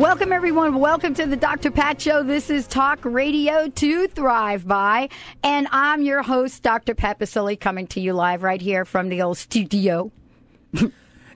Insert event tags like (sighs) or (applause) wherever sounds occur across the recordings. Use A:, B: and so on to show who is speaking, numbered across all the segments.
A: Welcome, everyone. Welcome to the Dr. Pat Show. This is Talk Radio to Thrive By. And I'm your host, Dr. Pat coming to you live right here from the old studio.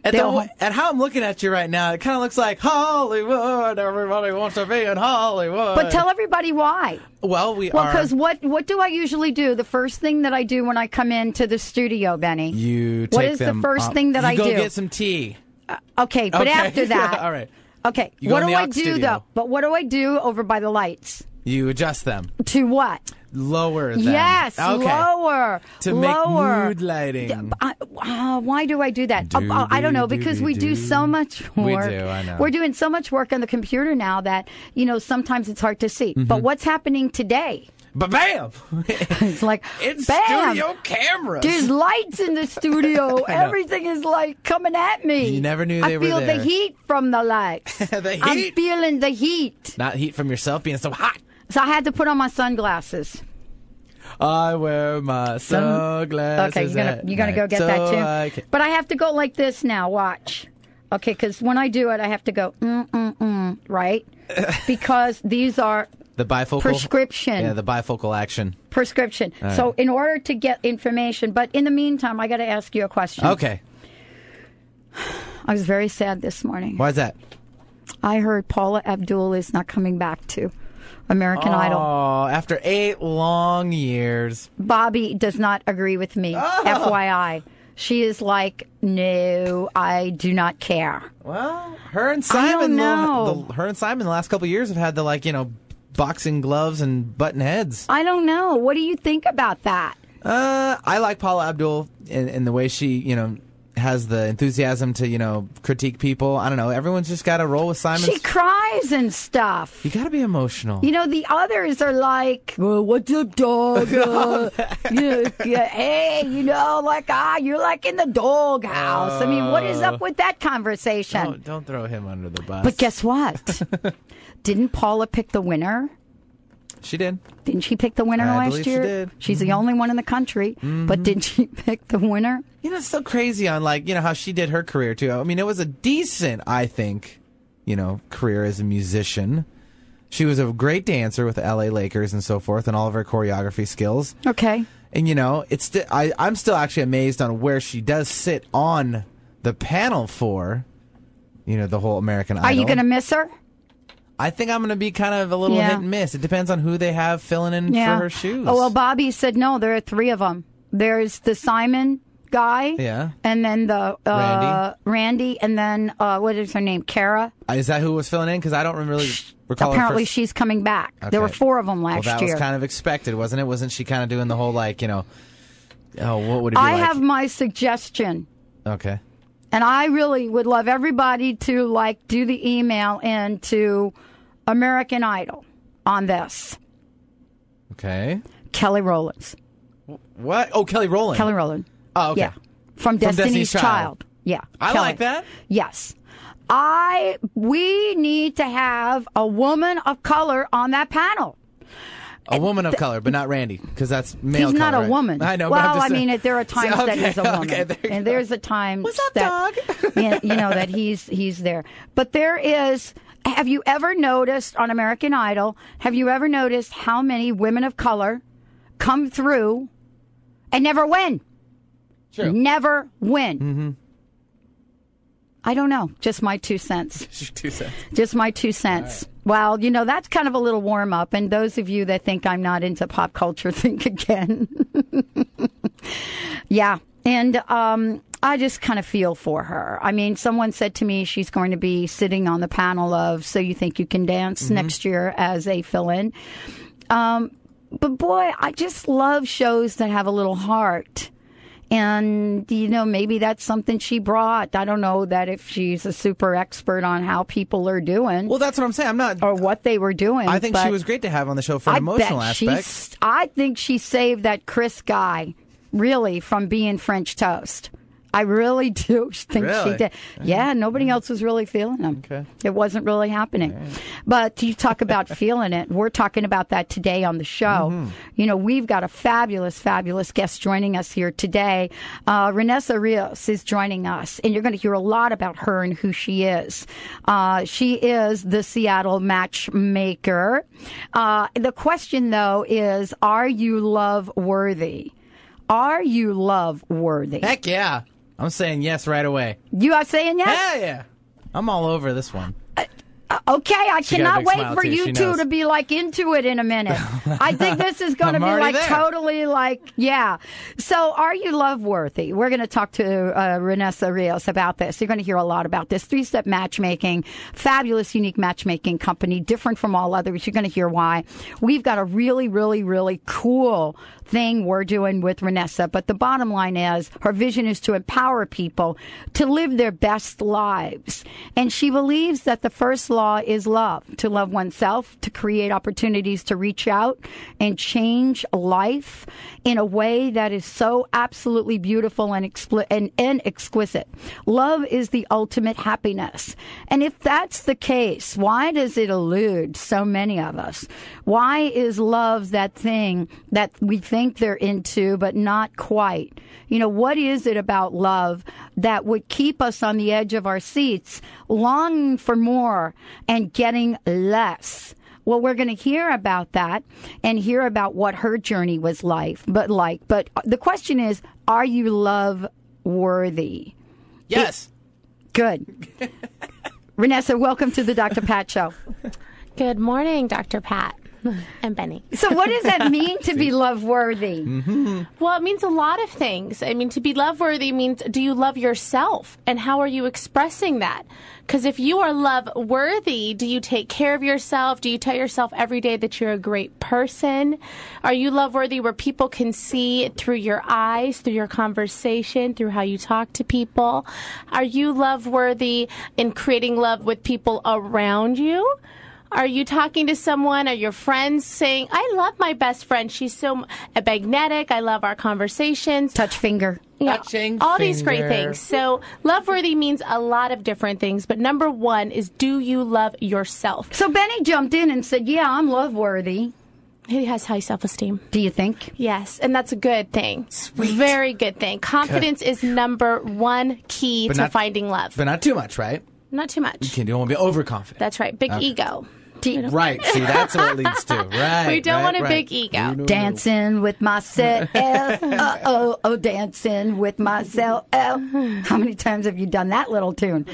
B: At, the, at how I'm looking at you right now, it kind of looks like Hollywood. Everybody wants to be in Hollywood.
A: But tell everybody why.
B: well, we
A: Well, because what, what do I usually do? The first thing that I do when I come into the studio, Benny?
B: you
A: What is the first
B: up-
A: thing that
B: you
A: I
B: go
A: do?
B: get some tea.
A: Uh, okay, but
B: Okay.
A: after (laughs) that.
B: All right.
A: Okay,
B: You
A: what do I do
B: studio.
A: though? But what do I do over by the lights?
B: You adjust them.
A: To what?
B: Lower them.
A: Yes,
B: okay.
A: lower.
B: To make
A: lower.
B: mood lighting.
A: I, uh, why do I do that?
B: Do,
A: Uh, I don't know
B: do,
A: because
B: do,
A: we do so much
B: We
A: work.
B: do, I know.
A: We're doing so much work on the computer now that you know sometimes it's hard to see. But
B: Mm-hmm.
A: what's happening today?
B: But bam! (laughs)
A: It's like (laughs)
B: it's
A: bam.
B: studio cameras.
A: There's lights in the studio. (laughs) Everything is like coming at me.
B: You never knew
A: I
B: they were
A: feel the heat from the lights.
B: The heat.
A: I'm feeling the heat.
B: Not heat from yourself being so hot.
A: So I had to put on my sunglasses.
B: I wear my sunglasses.
A: Okay, you're gonna you're gonna go get
B: so
A: that too.
B: I can-
A: But I have to go like this now. Watch. Okay, because when I do it, I have to go mm mm mm right because these are
B: The bifocal
A: prescription
B: Yeah, the bifocal action.
A: prescription. So in order to get information, but in the meantime, I got to ask you a question.
B: Okay. (sighs)
A: I was very sad this morning.
B: Why is that?
A: I heard Paula Abdul is not coming back to American Idol.
B: Oh, after eight long years.
A: Bobby does not agree with me.
B: Oh.
A: FYI. She is like, no, I do not care.
B: Well, her and Simon, the- The, her and Simon, the last couple of years have had the like you know, boxing gloves and button heads.
A: I don't know. What do you think about that?
B: Uh, I like Paula Abdul and, in the way she you know has the enthusiasm to you know critique people. I don't know. Everyone's just got to roll with Simon.
A: She cries and stuff.
B: you got to be emotional.
A: You know, the others are like, well, what's up, dog? Uh, (laughs) yeah, yeah, hey, you know, like, ah, you're like in the doghouse. I mean, what is up with that conversation?
B: don't, don't throw him under the bus.
A: But guess what? (laughs) Didn't Paula pick the winner?
B: she did.
A: Didn't she pick the winner
B: I
A: last
B: believe she
A: year?
B: did. Mm-hmm.
A: She's the only one in the country. But did she (laughs) pick the winner?
B: You know, it's so crazy on like you know how she did her career too. I mean, it was a decent, I think, you know, career as a musician. She was a great dancer with the L.A. Lakers and so forth, and all of her choreography skills.
A: Okay.
B: And you know, it's sti- I I'm still actually amazed on where she does sit on the panel for, you know, the whole American Idol.
A: Are you going to miss her?
B: I think I'm going to be kind of a little
A: Yeah.
B: hit and miss. It depends on who they have filling in
A: Yeah.
B: for her shoes.
A: Oh, well, Bobby said no. There are three of them. There's the Simon guy.
B: Yeah.
A: And then the uh,
B: Randy.
A: Randy, and then uh, what is her name? Kara.
B: Is that who was filling in? Because I don't really recall.
A: Apparently, she's coming back. There were four of them
B: Well,
A: last
B: that
A: year.
B: was kind of expected, wasn't it? Wasn't she kind of doing the whole like, you know, oh, what would it be
A: I
B: like?
A: have my suggestion.
B: okay.
A: And I really would love everybody to like do the email into American Idol on this.
B: Okay.
A: Kelly Rowlands.
B: What? Oh, Kelly Rowland.
A: Kelly Rowland.
B: Oh, okay.
A: Yeah. From Destiny's,
B: Destiny's
A: Child.
B: Child.
A: Yeah.
B: I
A: Kelly.
B: like that.
A: Yes. I we need to have a woman of color on that panel.
B: A woman of color, but not Randy, because that's male.
A: he's not
B: color,
A: a
B: right?
A: woman.
B: I know.
A: Well,
B: but I'm just
A: I mean, there are times
B: okay, (laughs)
A: that he's a woman,
B: Okay, there you
A: and
B: go.
A: there's a time
B: What's up,
A: that
B: dog? (laughs)
A: you know that he's he's there. But there is. Have you ever noticed on American Idol? Have you ever noticed how many women of color come through and never win?
B: True.
A: Never win. Mm-hmm. I don't know. Just my two cents. (laughs)
B: Two cents.
A: Just my two cents. Well, you know, that's kind of a little warm up. And those of you that think I'm not into pop culture, (laughs) think again. (laughs) yeah. And um, I just kind of feel for her. I mean, someone said to me she's going to be sitting on the panel of So You Think You Can Dance next year as a fill in. Um, but boy, I just love shows that have a little heart. And, you know, maybe that's something she brought. I don't know that if she's a super expert on how people are doing
B: Well, that's what I'm saying. I'm not.
A: or what they were doing.
B: I think she was great to have on the show for an
A: I
B: emotional aspect.
A: I think she saved that Chris guy really, from being French toast. I really (laughs) do think
B: Really?
A: she did. Yeah, nobody else was really feeling them.
B: Okay.
A: It wasn't really happening. But you talk (laughs) about feeling it. We're talking about that today on the show.
B: Mm-hmm.
A: You know, we've got a fabulous, fabulous guest joining us here today. Uh, Renessa Rios is joining us, and you're going to hear a lot about her and who she is. Uh, she is the Seattle matchmaker. Uh, the question, though, is are you love worthy? Are you love worthy?
B: Heck yeah. I'm saying yes right away.
A: You are saying yes?
B: Hell yeah. I'm all over this one.
A: Uh, Okay, I
B: She
A: cannot wait for you two to be like into it in a minute. (laughs) I think this is going to be like
B: there.
A: totally like, yeah. So, are you love worthy? We're going to talk to uh, Renessa Rios about this. You're going to hear a lot about this. Three step matchmaking, fabulous, unique matchmaking company, different from all others. You're going to hear why. We've got a really, really, really cool thing we're doing with Renessa. But the bottom line is her vision is to empower people to live their best lives. And she believes that the first law is love, to love oneself, to create opportunities to reach out and change life in a way that is so absolutely beautiful and, expli- and, and exquisite. Love is the ultimate happiness. And if that's the case, why does it elude so many of us? Why is love that thing that we think they're into, but not quite? You know, what is it about love that would keep us on the edge of our seats, longing for more and getting less? Well, we're going to hear about that and hear about what her journey was like. But like, but the question is, are you love worthy?
B: Yes.
A: Good. (laughs) Renessa, welcome to the Dr. Pat Show.
C: Good morning, Dr. Pat and Benny.
A: So, what does that mean to be love worthy? Mm-hmm.
C: Well, it means a lot of things. I mean, to be love worthy means do you love yourself and how are you expressing that? Because if you are love worthy, do you take care of yourself? Do you tell yourself every day that you're a great person? Are you love worthy where people can see through your eyes, through your conversation, through how you talk to people? Are you love worthy in creating love with people around you? Are you talking to someone? Are your friends saying, I love my best friend. She's so magnetic. I love our conversations.
A: Touch finger.
C: Yeah,
B: Touching
C: all these great things. So, love worthy means a lot of different things. But number one is do you love yourself?
A: So, Benny jumped in and said, Yeah, I'm love worthy.
C: He has high self esteem.
A: Do you think?
C: Yes, and that's a good thing. Very good thing. Confidence is number one key
B: But
C: to
B: not-
C: finding love.
B: But not too much, right?
C: Not too much.
B: You don't want to be overconfident.
C: That's right. Big ego.
B: Right. See, (laughs) that's what it leads to. (laughs) Right.
C: We don't
B: right,
C: want a
B: right.
C: big ego.
A: Dancing with myself. (laughs) uh oh, oh, dancing with myself. How many times have you done that little tune?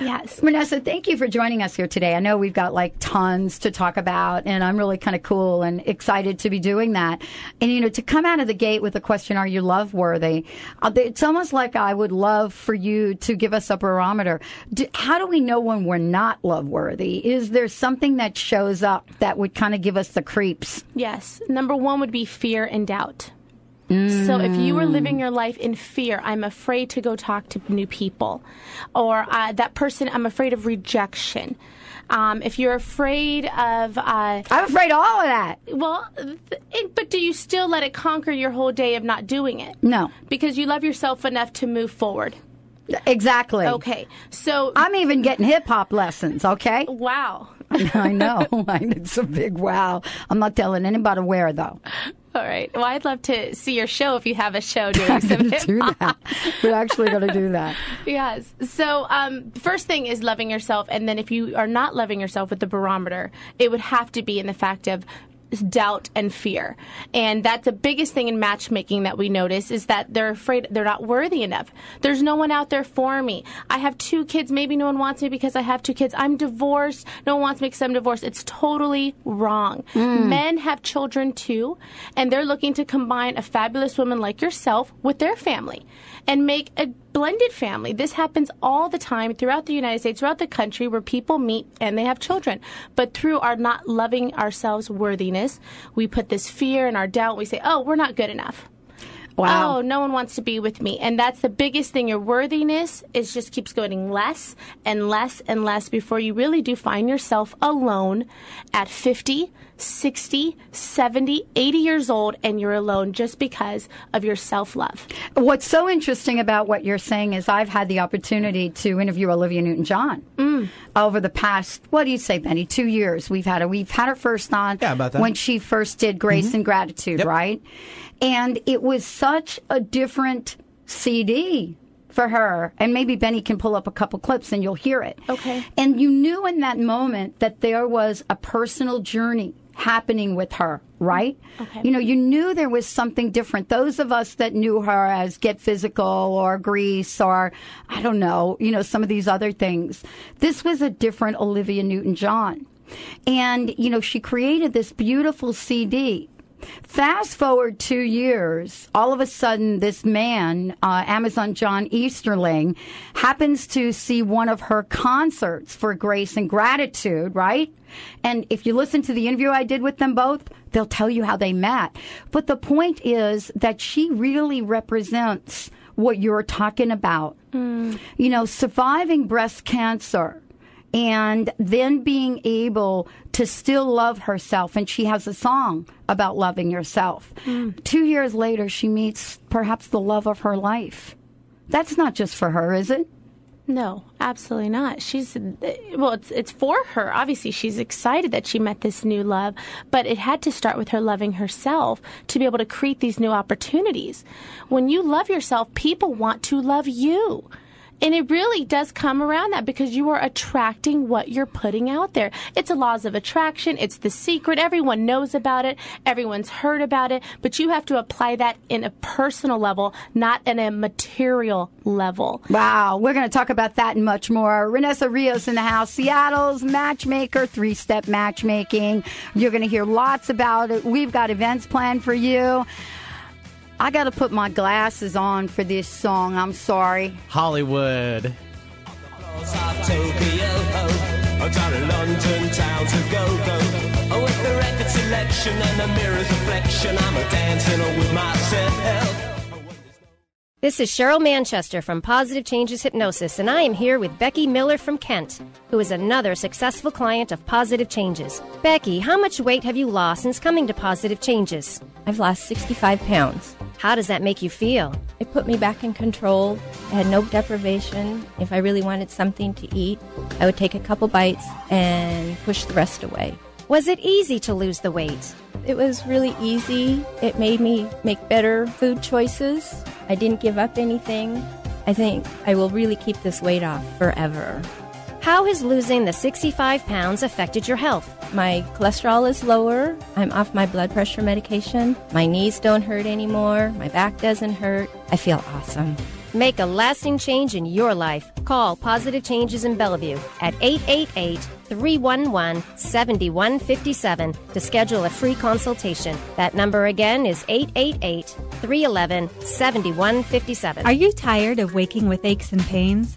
C: Yes.
A: Vanessa, thank you for joining us here today. I know we've got like tons to talk about, and I'm really kind of cool and excited to be doing that. And, you know, to come out of the gate with the question, Are you love worthy? Uh, it's almost like I would love for you to give us a barometer. Do, how do we know when we're not love worthy? Is there something that shows up that would kind of give us the creeps?
C: Yes. Number one would be fear and doubt. So if you were living your life in fear, I'm afraid to go talk to new people, or uh, that person, I'm afraid of rejection. Um, if you're afraid of, uh,
A: I'm afraid of all of that.
C: well, it, but do you still let it conquer your whole day of not doing it?
A: No.
C: Because you love yourself enough to move forward.
A: Exactly.
C: Okay. So,
A: I'm even getting hip hop lessons, okay?
C: wow. (laughs)
A: I know. it's a big wow. I'm not telling anybody where, though.
C: All right. Well, I'd love to see your show if you have a show (laughs) doing some
A: do that. We're actually going to do that. (laughs)
C: Yes. So, um, first thing is loving yourself, and then if you are not loving yourself with the barometer, it would have to be in the fact of doubt and fear. And that's the biggest thing in matchmaking that we notice is that they're afraid they're not worthy enough. There's no one out there for me. I have two kids. Maybe no one wants me because I have two kids. I'm divorced. No one wants me because I'm divorced. It's totally wrong. Mm. Men have children too, and they're looking to combine a fabulous woman like yourself with their family and make a blended family. This happens all the time throughout the United States, throughout the country, where people meet and they have children. But through our not loving ourselves worthiness, we put this fear and our doubt. We say, oh, we're not good enough.
A: Wow.
C: Oh, no one wants to be with me. And that's the biggest thing. Your worthiness is just keeps going less and less and less before you really do find yourself alone at 50, 60, 70, 80 years old and you're alone just because of your self love.
A: What's so interesting about what you're saying is I've had the opportunity to interview Olivia Newton John
B: Mm.
A: over the past, what do you say, Benny? Two years. We've had her. We've had her first on
B: Yeah, about that. Mm-hmm.
A: when she first did Grace and Gratitude,
B: Yep.
A: right? And it was such a different CD for her. And maybe Benny can pull up a couple clips and you'll hear it.
C: Okay.
A: And you knew in that moment that there was a personal journey happening with her, right?
C: Okay.
A: You know, you knew there was something different. Those of us that knew her as Get Physical or Grease or, I don't know, you know, some of these other things, this was a different Olivia Newton John. And, you know, she created this beautiful CD. Fast forward two years, all of a sudden, this man, uh, Amazon John Easterling, happens to see one of her concerts for Grace and Gratitude, right? And if you listen to the interview I did with them both, they'll tell you how they met. But the point is that she really represents what you're talking about. You know, surviving breast cancer and then being able to still love herself. And she has a song about loving yourself. Hmm. Two years later, she meets perhaps the love of her life. That's not just for her, is it?
C: No, absolutely not. She's well, it's it's for her. Obviously, she's excited that she met this new love, but it had to start with her loving herself to be able to create these new opportunities. When you love yourself, people want to love you. And it really does come around that because you are attracting what you're putting out there. It's a laws of attraction. It's the secret. Everyone knows about it. Everyone's heard about it. But you have to apply that in a personal level, not in a material level.
A: Wow, we're going to talk about that and much more. Renessa Rios in the house, Seattle's matchmaker, three step matchmaking. You're going to hear lots about it. We've got events planned for you. I got to put my glasses on for this song. I'm sorry.
B: Hollywood.
D: Tokyo, oh, down in London town to go go. Oh, with the record selection and the mirror's reflection, I'm a dancing with myself.
E: This is Cheryl Manchester from Positive Changes Hypnosis, and I am here with Becky Miller from Kent, who is another successful client of Positive Changes. Becky, how much weight have you lost since coming to Positive Changes?
F: I've lost 65 pounds.
E: How does that make you feel?
F: It put me back in control. I had no deprivation. If I really wanted something to eat, I would take a couple bites and push the rest away.
E: Was it easy to lose the weight?
F: It was really easy. It made me make better food choices. I didn't give up anything. I think I will really keep this weight off forever.
E: How has losing the 65 pounds affected your health?
F: My cholesterol is lower. I'm off my blood pressure medication. My knees don't hurt anymore. My back doesn't hurt. I feel awesome.
E: Make a lasting change in your life. Call Positive Changes in Bellevue at 888 311 7157 to schedule a free consultation. That number again is 888 311 7157.
G: Are you tired of waking with aches and pains?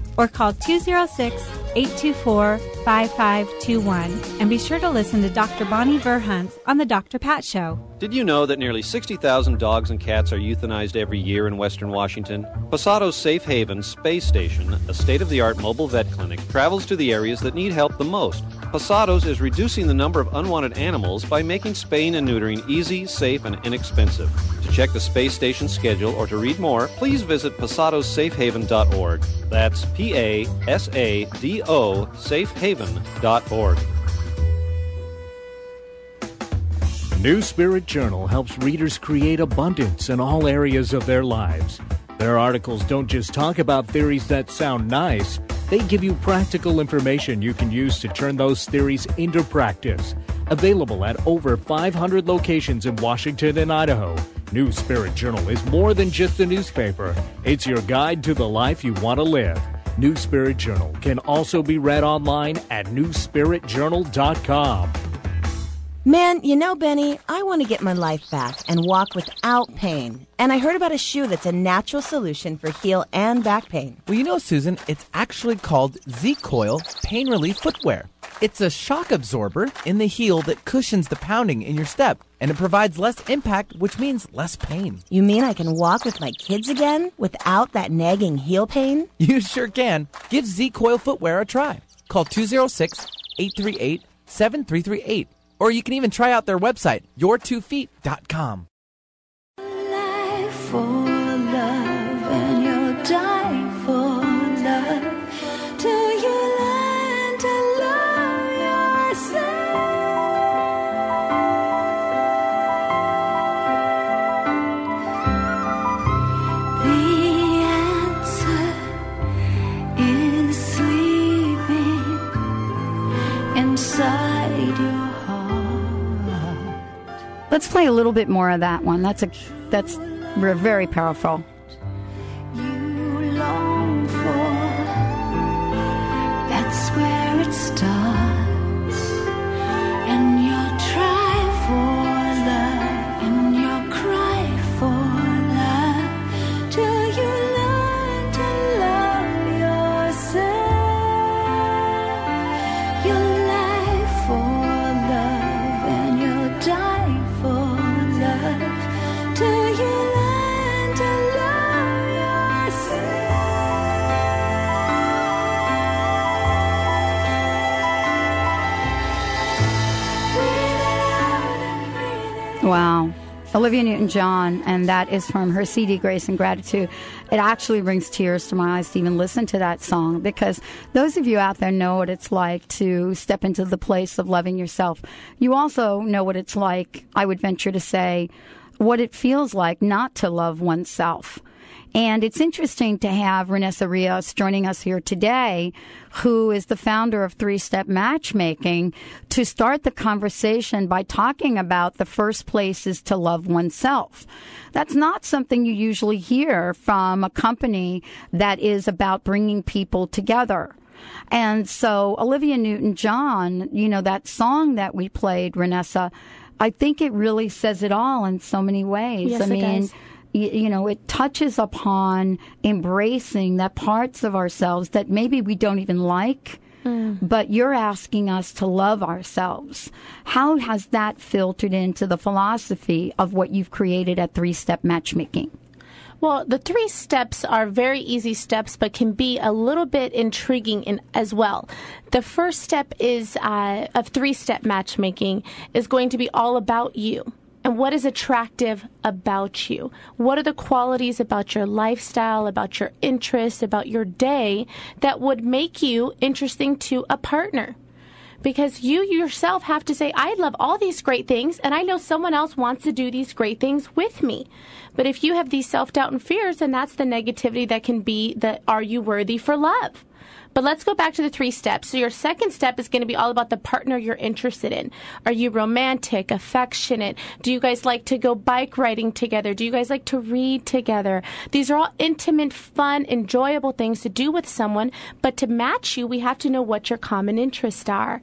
G: or call 206 824 5521 and be sure to listen to Dr. Bonnie Verhunt on The Dr. Pat Show.
H: Did you know that nearly 60,000 dogs and cats are euthanized every year in western Washington? Pasado's Safe Haven Space Station, a state of the art mobile vet clinic, travels to the areas that need help the most. Pasado's is reducing the number of unwanted animals by making spaying and neutering easy, safe, and inexpensive. To check the space station schedule or to read more, please visit pasadosafehaven.org. That's P A S A D O safehaven.org.
I: New Spirit Journal helps readers create abundance in all areas of their lives. Their articles don't just talk about theories that sound nice, they give you practical information you can use to turn those theories into practice. Available at over 500 locations in Washington and Idaho, New Spirit Journal is more than just a newspaper, it's your guide to the life you want to live. New Spirit Journal can also be read online at newspiritjournal.com.
J: Man, you know, Benny, I want to get my life back and walk without pain. And I heard about a shoe that's a natural solution for heel and back pain.
B: Well, you know, Susan, it's actually called Z Coil Pain Relief Footwear. It's a shock absorber in the heel that cushions the pounding in your step, and it provides less impact, which means less pain.
J: You mean I can walk with my kids again without that nagging heel pain?
B: You sure can. Give Z Coil Footwear a try. Call 206 838 7338. Or you can even try out their website, your2feet.com.
K: for
A: Let's play a little bit more of that one. That's a that's very powerful. Wow. Olivia Newton John, and that is from her CD Grace and Gratitude. It actually brings tears to my eyes to even listen to that song because those of you out there know what it's like to step into the place of loving yourself. You also know what it's like, I would venture to say, what it feels like not to love oneself. And it's interesting to have Renessa Rios joining us here today, who is the founder of Three Step Matchmaking, to start the conversation by talking about the first place is to love oneself. That's not something you usually hear from a company that is about bringing people together. And so Olivia Newton John, you know, that song that we played, Renessa, I think it really says it all in so many ways.
C: Yes,
A: I
C: it
A: mean,
C: does.
A: You know, it touches upon embracing that parts of ourselves that maybe we don't even like, but you're asking us to love ourselves. How has that filtered into the philosophy of what you've created at Three Step Matchmaking?
C: Well, the three steps are very easy steps, but can be a little bit intriguing in, as well. The first step is uh, of three step matchmaking is going to be all about you. And what is attractive about you? What are the qualities about your lifestyle, about your interests, about your day that would make you interesting to a partner? because you yourself have to say, I love all these great things, and I know someone else wants to do these great things with me. But if you have these self doubt and fears, then that's the negativity that can be the are you worthy for love? But let's go back to the three steps. So your second step is going to be all about the partner you're interested in. Are you romantic, affectionate? Do you guys like to go bike riding together? Do you guys like to read together? These are all intimate, fun, enjoyable things to do with someone. But to match you, we have to know what your common interests are.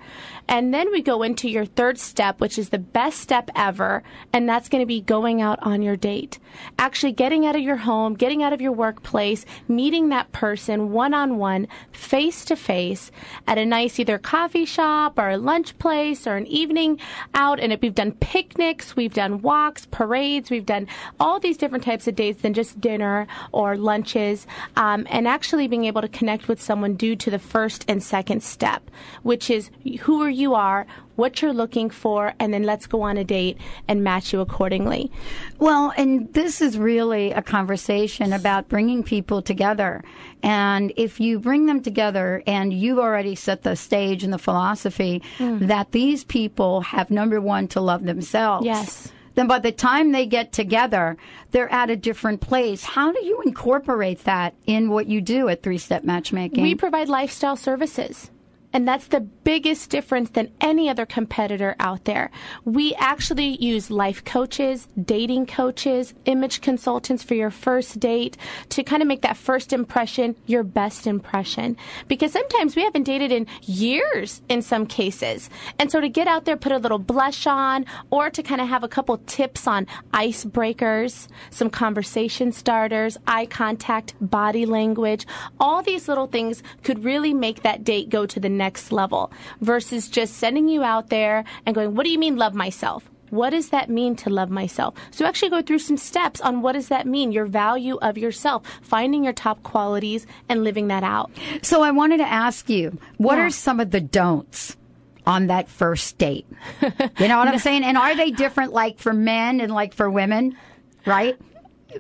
C: And then we go into your third step, which is the best step ever. And that's going to be going out on your date. Actually getting out of your home, getting out of your workplace, meeting that person one on one, face to face at a nice either coffee shop or a lunch place or an evening out. And if we've done picnics, we've done walks, parades, we've done all these different types of dates than just dinner or lunches. Um, and actually being able to connect with someone due to the first and second step, which is who you are, what you're looking for, and then let's go on a date and match you accordingly.
A: Well, and this is really a conversation about bringing people together. And if you bring them together and you've already set the stage and the philosophy hmm. that these people have number one to love themselves.
C: Yes.
A: Then by the time they get together, they're at a different place. How do you incorporate that in what you do at Three Step Matchmaking?
C: We provide lifestyle services. And that's the biggest difference than any other competitor out there. We actually use life coaches, dating coaches, image consultants for your first date to kind of make that first impression your best impression. Because sometimes we haven't dated in years in some cases. And so to get out there, put a little blush on, or to kind of have a couple tips on icebreakers, some conversation starters, eye contact, body language, all these little things could really make that date go to the next level versus just sending you out there and going, What do you mean love myself? What does that mean to love myself? So actually go through some steps on what does that mean, your value of yourself, finding your top qualities and living that out.
A: So I wanted to ask you, what
C: Yeah.
A: are some of the don'ts on that first date? You know what I'm (laughs) saying? And are they different like for men and like for women? Right?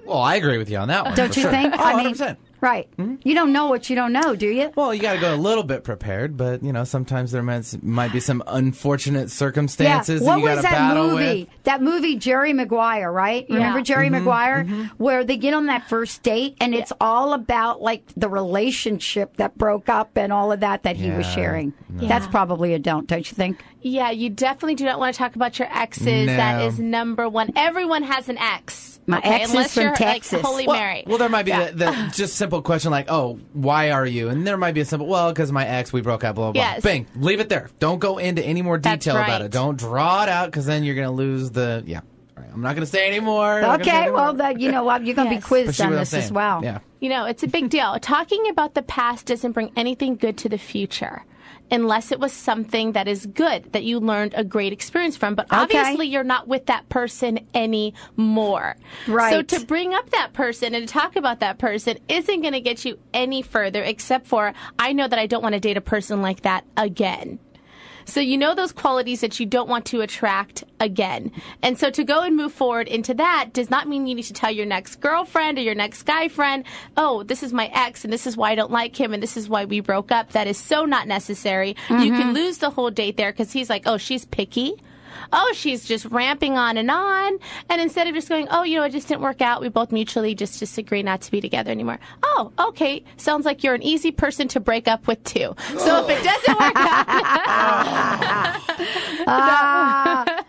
B: Well, I agree with you on that one.
A: Don't you
B: sure.
A: think?
B: Oh,
A: I mean,
B: 100%.
A: Right. You don't know what you don't know, do you?
B: Well, you got to go a little bit prepared, but you know sometimes there might, might be some unfortunate circumstances
A: Yeah. What
B: that you got
A: was
B: to
A: that
B: battle
A: movie?
B: with.
A: That movie, Jerry Maguire, right? Remember Jerry
B: Mm-hmm,
A: Maguire? Where they get on that first date and it's all about like the relationship that broke up and all of that that he was sharing.
C: Yeah.
A: That's probably a don't, don't you think?
C: Yeah, you definitely do not want to talk about your exes. That
B: No.
C: is number one. Everyone has an ex.
A: My
C: okay?
A: ex is from Texas.
C: like Holy
B: Well,
C: Mary.
B: well, there might be
C: Yeah.
B: the, the (laughs) just simple question like, "Oh, why are you?" And there might be a simple, "Well, because my ex, we broke up." Blah blah. blah.
C: Yes.
B: Bang, leave it there. Don't go into any more
C: That's
B: detail about it. Don't draw it out because then you're gonna lose the. Yeah, All right, I'm not gonna say anymore. I'm not gonna say
A: Okay,
B: anymore.
A: well, that you know what, you're going to
C: Yes.
A: be quizzed on
B: what I'm
A: this as well.
B: Yeah.
C: You know, it's a big deal. Talking about the past doesn't bring anything good to the future. Unless it was something that is good that you learned a great experience from, but
A: Okay.
C: obviously you're not with that person anymore.
A: Right.
C: So to bring up that person and to talk about that person isn't going to get you any further, except for I know that I don't want to date a person like that again. So you know those qualities that you don't want to attract again. And so to go and move forward into that does not mean you need to tell your next girlfriend or your next guy friend, oh, this is my ex and this is why I don't like him and this is why we broke up. That is so not necessary. You can mm-hmm. lose the whole date there because he's like, oh, she's picky. Oh, she's just ramping on and on. And instead of just going, oh, you know, it just didn't work out, we both mutually just disagree not to be together anymore. Oh, okay. Sounds like you're an easy person to break up with too. So if it doesn't work out, (laughs) (laughs) ah.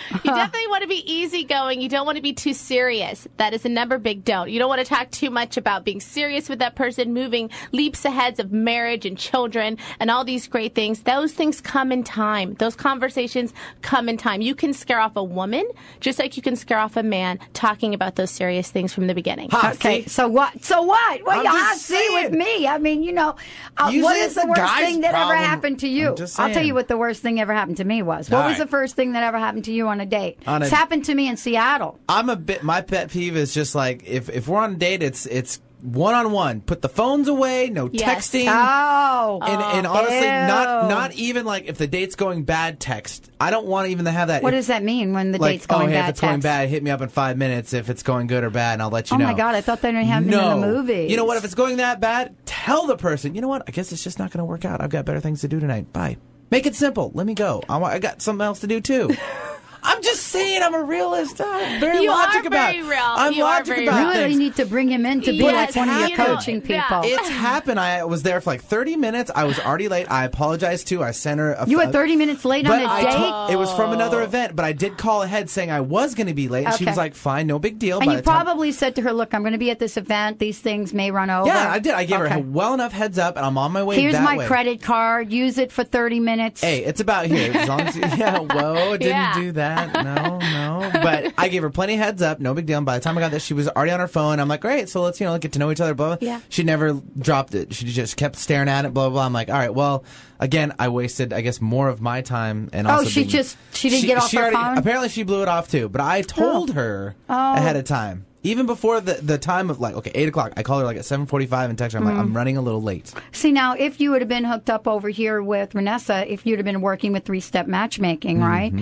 C: (laughs) you definitely want to be easygoing. You don't want to be too serious. That is a number big don't. You don't want to talk too much about being serious with that person, moving leaps ahead of marriage and children and all these great things. Those things come in time. Those conversations come in time. You can scare off a woman just like you can scare off a man talking about those serious things from the beginning.
B: Ha,
A: Okay,
B: see?
A: so what? So what? Well, you
B: just
A: see with me. I mean, you know, uh,
B: Usually
A: what
B: it's
A: the
B: the
A: worst thing that ever happened to you?
B: I'm just
A: I'll tell you what the worst thing ever happened to me was. What
B: All
A: was
B: right.
A: the first thing that ever happened to you on a date?
B: On a-
A: it's happened to me in Seattle.
B: I'm a bit. My pet peeve is just like if if we're on a date, it's it's one on one. Put the phones away. No
C: Yes.
B: texting.
A: Oh,
B: And, and oh, honestly, not
A: Ew.
B: not even like if the date's going bad, text. I don't want even to have that.
A: what
B: If-
A: does that mean when the
B: like,
A: date's going
B: oh, hey,
A: bad?
B: if it's going bad, hit me up in five minutes. If it's going good or bad, and I'll let you
A: Oh
B: know.
A: my God, I thought they didn't have
B: no.
A: in the movies.
B: You know what? If it's going that bad, tell the person. You know what? I guess it's just not going to work out. I've got better things to do tonight. Bye. Make it simple. Let me go. I, I got something else to do too. (laughs) I'm just saying. I'm a realist. I'm very
C: You
B: logic
C: are
B: about.
C: very real.
B: I'm
C: You are
B: logic
C: very
B: about
A: you really
B: things.
A: need to bring him in to be
C: Yes,
A: like one of your
C: you know,
A: coaching
C: yeah.
A: people.
B: It's (laughs) happened. I was there for like 30 minutes. I was already late. I apologize too. I sent her. A,
A: you were 30 minutes late on
B: But
A: a
B: I
A: date,
B: told- it was from another oh. event, but I did call ahead saying I was going to be late, and she was like, "Fine, no big deal."
A: and
B: By
A: you
B: the time-
A: probably said to her, "Look, I'm going to be at this event. These things may run over."
B: yeah, I did. I gave her a well enough heads up, and I'm on my way.
A: Here's
B: that
A: my
B: way.
A: credit card. Use it for 30 minutes.
B: Hey, it's about here. As long as you, (laughs) yeah, whoa, didn't
C: Yeah.
B: do that. No, no. But I gave her plenty of heads up. No big deal. And by the time I got there, she was already on her phone. I'm like, great. So let's you know get to know each other. Blah. blah.
C: Yeah.
B: She never dropped it. She just kept staring at it. Blah blah. blah. I'm like, all right. Well, again, I wasted, I guess, more of my time. And
A: Oh, she
B: being-
A: just- she didn't get off her
B: already,
A: phone?
B: Apparently, she blew it off too. But I oh. told her
A: Oh.
B: ahead of time. Even before the, the time of like okay eight o'clock, I called her like at seven forty five and text her. I'm
A: Mm.
B: like I'm running a little late.
A: See, now, if you would have been hooked up over here with Renessa, if you'd have been working with three step matchmaking, right?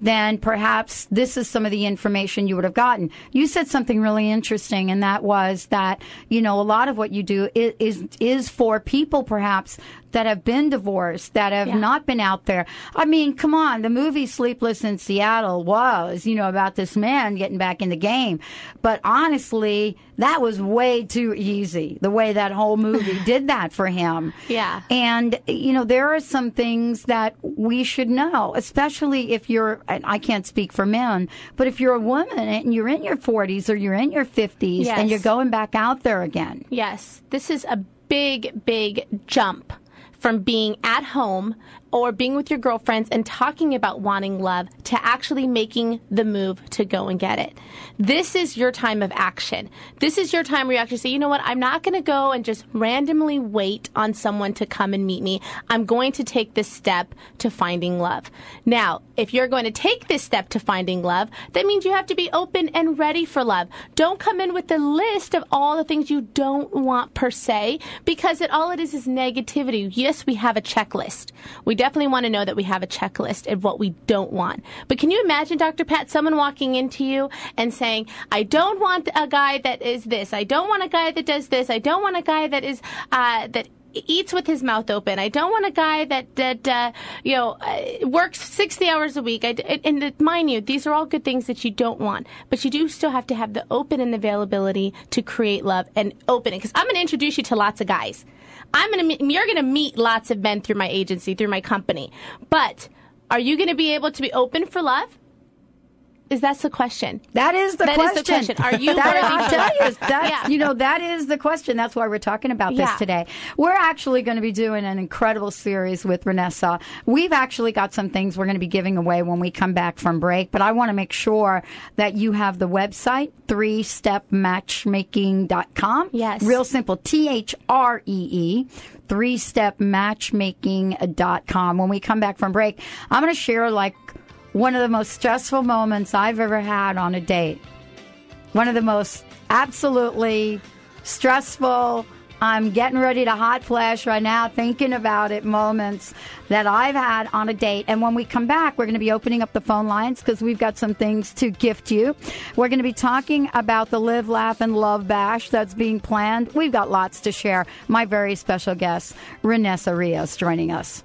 A: Then perhaps this is some of the information you would have gotten. You said something really interesting, and that was that, you know, a lot of what you do is, is, is for people perhaps that have been divorced, that have
C: Yeah.
A: not been out there. I mean, come on, the movie Sleepless in Seattle was, you know, about this man getting back in the game. But honestly, that was way too easy, the way that whole movie (laughs) did that for him.
C: Yeah.
A: And, you know, there are some things that we should know, especially if you're, and I can't speak for men, but if you're a woman and you're in your 40s or you're in your 50s
C: Yes.
A: and you're going back out there again.
C: Yes, this is a big, big jump from being at home or being with your girlfriends and talking about wanting love to actually making the move to go and get it. This is your time of action. This is your time where you actually say, you know what, I'm not going to go and just randomly wait on someone to come and meet me. I'm going to take this step to finding love. Now, if you're going to take this step to finding love, that means you have to be open and ready for love. Don't come in with a list of all the things you don't want per se, because it all it is is negativity. Yes, we have a checklist. We definitely want to know that we have a checklist of what we don't want. But can you imagine, Dr. Pat, someone walking into you and saying, I don't want a guy that is this. I don't want a guy that does this. I don't want a guy that is, uh, that eats with his mouth open. I don't want a guy that that uh, you know uh, works sixty hours a week. I, and and mind you, these are all good things that you don't want, but you do still have to have the open and availability to create love and open it. Because I'm going to introduce you to lots of guys. I'm to you're to meet lots of men through my agency, through my company. But are you to be able to be open for love? Is that's the question?
A: That is the
C: That is
A: question.
C: the question. Are you (laughs)
A: That- I'll tell you, that's,
C: Yeah.
A: you know, that is the question. That's why we're talking about this
C: Yeah.
A: today. We're actually going to be doing an incredible series with Renessa. We've actually got some things we're going to be giving away when we come back from break, but I want to make sure that you have the website, three-stepmatchmaking.com.
C: Yes.
A: Real simple. T-H-R-E-E. Three-stepmatchmaking.com. When we come back from break, I'm going to share like one of the most stressful moments I've ever had on a date. One of the most absolutely stressful, I'm getting ready to hot flash right now thinking about it moments that I've had on a date. And when we come back, we're going to be opening up the phone lines because we've got some things to gift you. We're going to be talking about the Live, Laugh, and Love Bash that's being planned. We've got lots to share. My very special guest, Renessa Rios, joining us.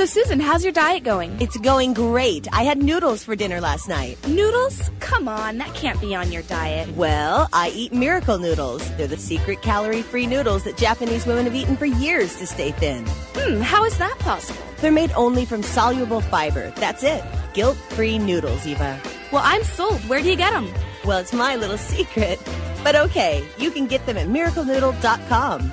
L: So, Susan, how's your diet going?
J: It's going great. I had noodles for dinner last night.
L: Noodles? Come on, that can't be on your diet.
J: Well, I eat miracle noodles. They're the secret calorie free noodles that Japanese women have eaten for years to stay thin.
L: Hmm, how is that possible?
J: They're made only from soluble fiber. That's it. Guilt free noodles, Eva.
L: Well, I'm sold. Where do you get them?
J: Well, it's my little (laughs) secret. But okay, you can get them at miraclenoodle.com.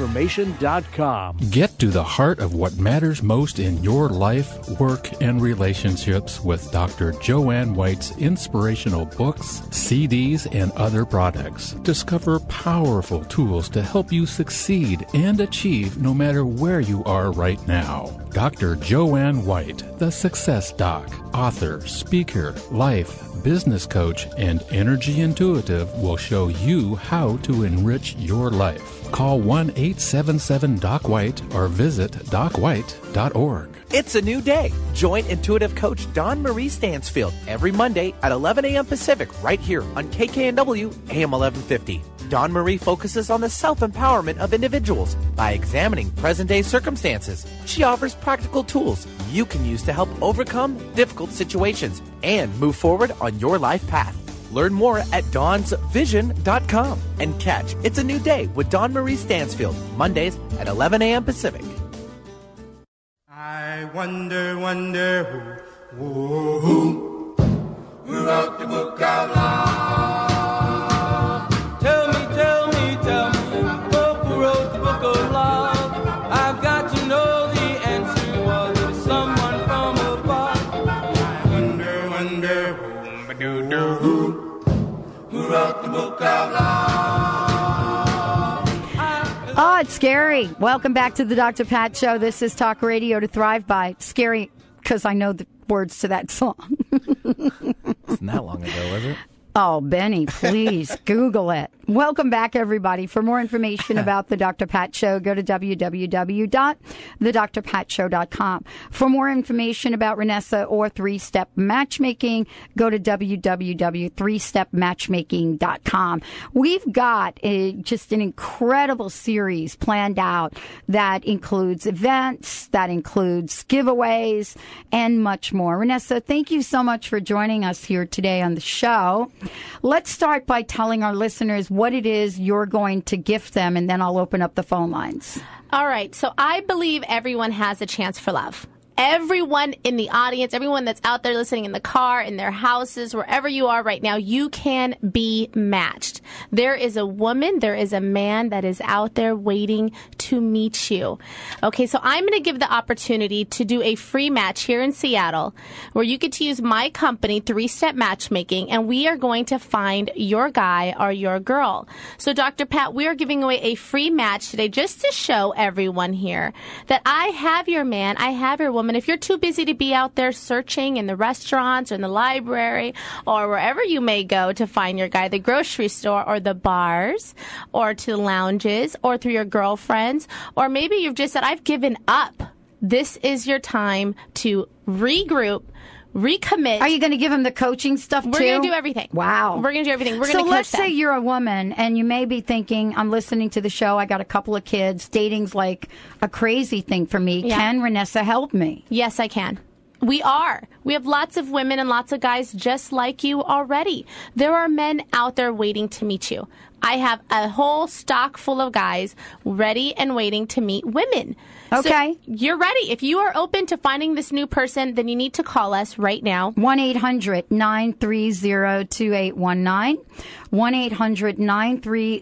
M: Get to the heart of what matters most in your life, work, and relationships with Dr. Joanne White's inspirational books, CDs, and other products. Discover powerful tools to help you succeed and achieve no matter where you are right now. Dr. Joanne White, the Success Doc, author, speaker, life, business coach, and energy intuitive will show you how to enrich your life. Call 1 877 Doc White or visit docwhite.org.
N: It's a new day. Join intuitive coach Dawn Marie Stansfield every Monday at 11 a.m. Pacific right here on KKNW AM 1150. Dawn Marie focuses on the self empowerment of individuals by examining present day circumstances. She offers practical tools you can use to help overcome difficult situations and move forward on your life path. Learn more at dawnsvision.com and catch It's a New Day with Dawn Marie Stansfield, Mondays at 11 a.m. Pacific.
O: I wonder, wonder who, who, who, wrote the book of love?
A: Scary. Welcome back to the Dr. Pat Show. This is Talk Radio to Thrive By. Scary because I know the words to that (laughs) song.
B: Wasn't that long ago, was it?
A: Oh, Benny, please (laughs) Google it. Welcome back, everybody. For more information (laughs) about the Dr. Pat Show, go to www.thedrpatshow.com. For more information about Renessa or three step matchmaking, go to www.threestepmatchmaking.com. We've got a, just an incredible series planned out that includes events, that includes giveaways, and much more. Renessa, thank you so much for joining us here today on the show. Let's start by telling our listeners what it is you're going to gift them, and then I'll open up the phone lines.
C: All right. So I believe everyone has a chance for love. Everyone in the audience, everyone that's out there listening in the car, in their houses, wherever you are right now, you can be matched. There is a woman, there is a man that is out there waiting to meet you. Okay, so I'm going to give the opportunity to do a free match here in Seattle where you get to use my company, Three Step Matchmaking, and we are going to find your guy or your girl. So, Dr. Pat, we are giving away a free match today just to show everyone here that I have your man, I have your woman. And if you're too busy to be out there searching in the restaurants or in the library or wherever you may go to find your guy, the grocery store or the bars or to lounges or through your girlfriends, or maybe you've just said, I've given up. This is your time to regroup. Recommit.
A: Are you going to give them the coaching stuff too?
C: We're going to do everything.
A: Wow.
C: We're going to do everything. We're
A: so
C: going to
A: let's
C: them.
A: say you're a woman and you may be thinking, I'm listening to the show. I got a couple of kids. Dating's like a crazy thing for me.
C: Yeah.
A: Can Renessa help me?
C: Yes, I can. We are. We have lots of women and lots of guys just like you already. There are men out there waiting to meet you. I have a whole stock full of guys ready and waiting to meet women.
A: Okay.
C: So you're ready. If you are open to finding this new person, then you need to call us right now.
A: 1 800 930 2819. 1 800 930